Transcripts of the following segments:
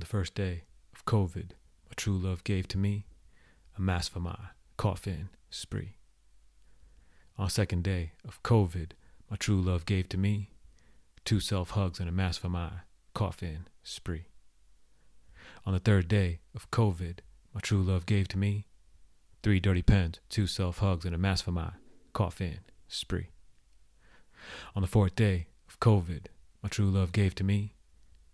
On the first day of COVID, my true love gave to me a mask for my coffin spree. On second day of COVID, my true love gave to me two self hugs and a mask for my coffin spree. On the third day of COVID, my true love gave to me three dirty pens, two self hugs, and a mask for my coffin spree. On the fourth day of COVID, my true love gave to me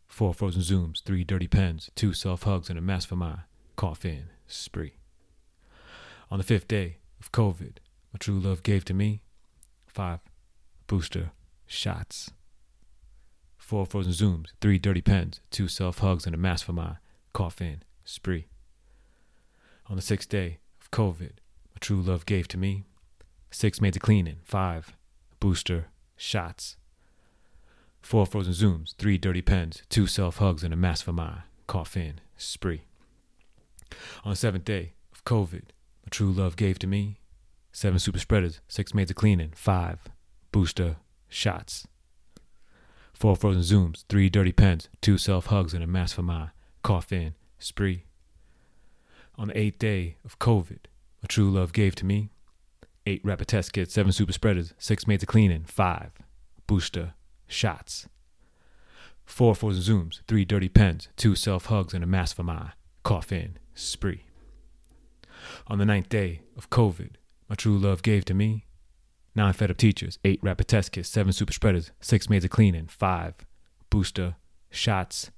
four frozen zooms, three dirty pens, two self hugs, and a mask for my coffin spree. On the fifth day of COVID, my true love gave to me five booster shots, four frozen zooms, three dirty pens, two self hugs, and a mask for my coffin spree. On the sixth day of COVID, my true love gave to me six maids of cleaning, five booster shots, four frozen zooms, three dirty pens, two self hugs, and a mask for my coffin spree. On the seventh day of COVID, my true love gave to me seven super spreaders, six maids of cleaning, five booster shots, four frozen zooms, three dirty pens, two self hugs, and a mask for my coffin spree. On the eighth day of COVID, my true love gave to me eight rapid test kits, seven super spreaders, six maids of cleaning, five booster shots, four frozen zooms, three dirty pens, two self hugs, and a mask for my cough in spree. On the ninth day of COVID, my true love gave to me nine fed up teachers, eight rapid test kits, seven super spreaders, six maids of cleaning, five booster shots,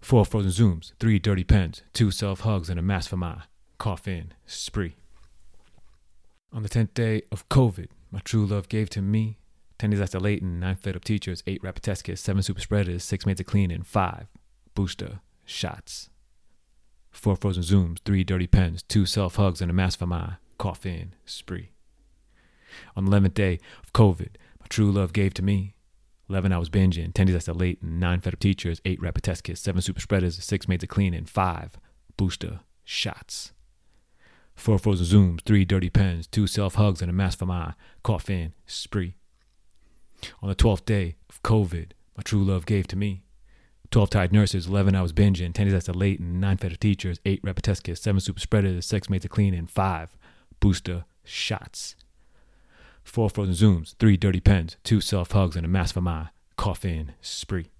four frozen zooms, three dirty pens, two self hugs, and a mask for my cough in spree. On the tenth day of COVID, my true love gave to me ten days after Leighton, nine fed up teachers, eight rapid test kits, seven super spreaders, six maids of cleaning, five booster shots, four frozen zooms, three dirty pens, two self hugs, and a mask for my coffin spree. On the eleventh day of COVID, my true love gave to me 11 hours binging, 10 days after Leighton, 9 fed up teachers, 8 rapid test kits, 7 super spreaders, 6 maids of cleaning, 5 booster shots, 4 frozen zooms, 3 dirty pens, 2 self hugs, and a mask for my coffin spree. On the 12th day of COVID, my true love gave to me 12 tired nurses, 11 hours binging, 10 days after Leighton, 9 fed up teachers, 8 rapid test kits, 7 super spreaders, 6 maids of cleaning, 5 booster shots four frozen zooms, three dirty pens, two self hugs, and a mask for my coffin spree.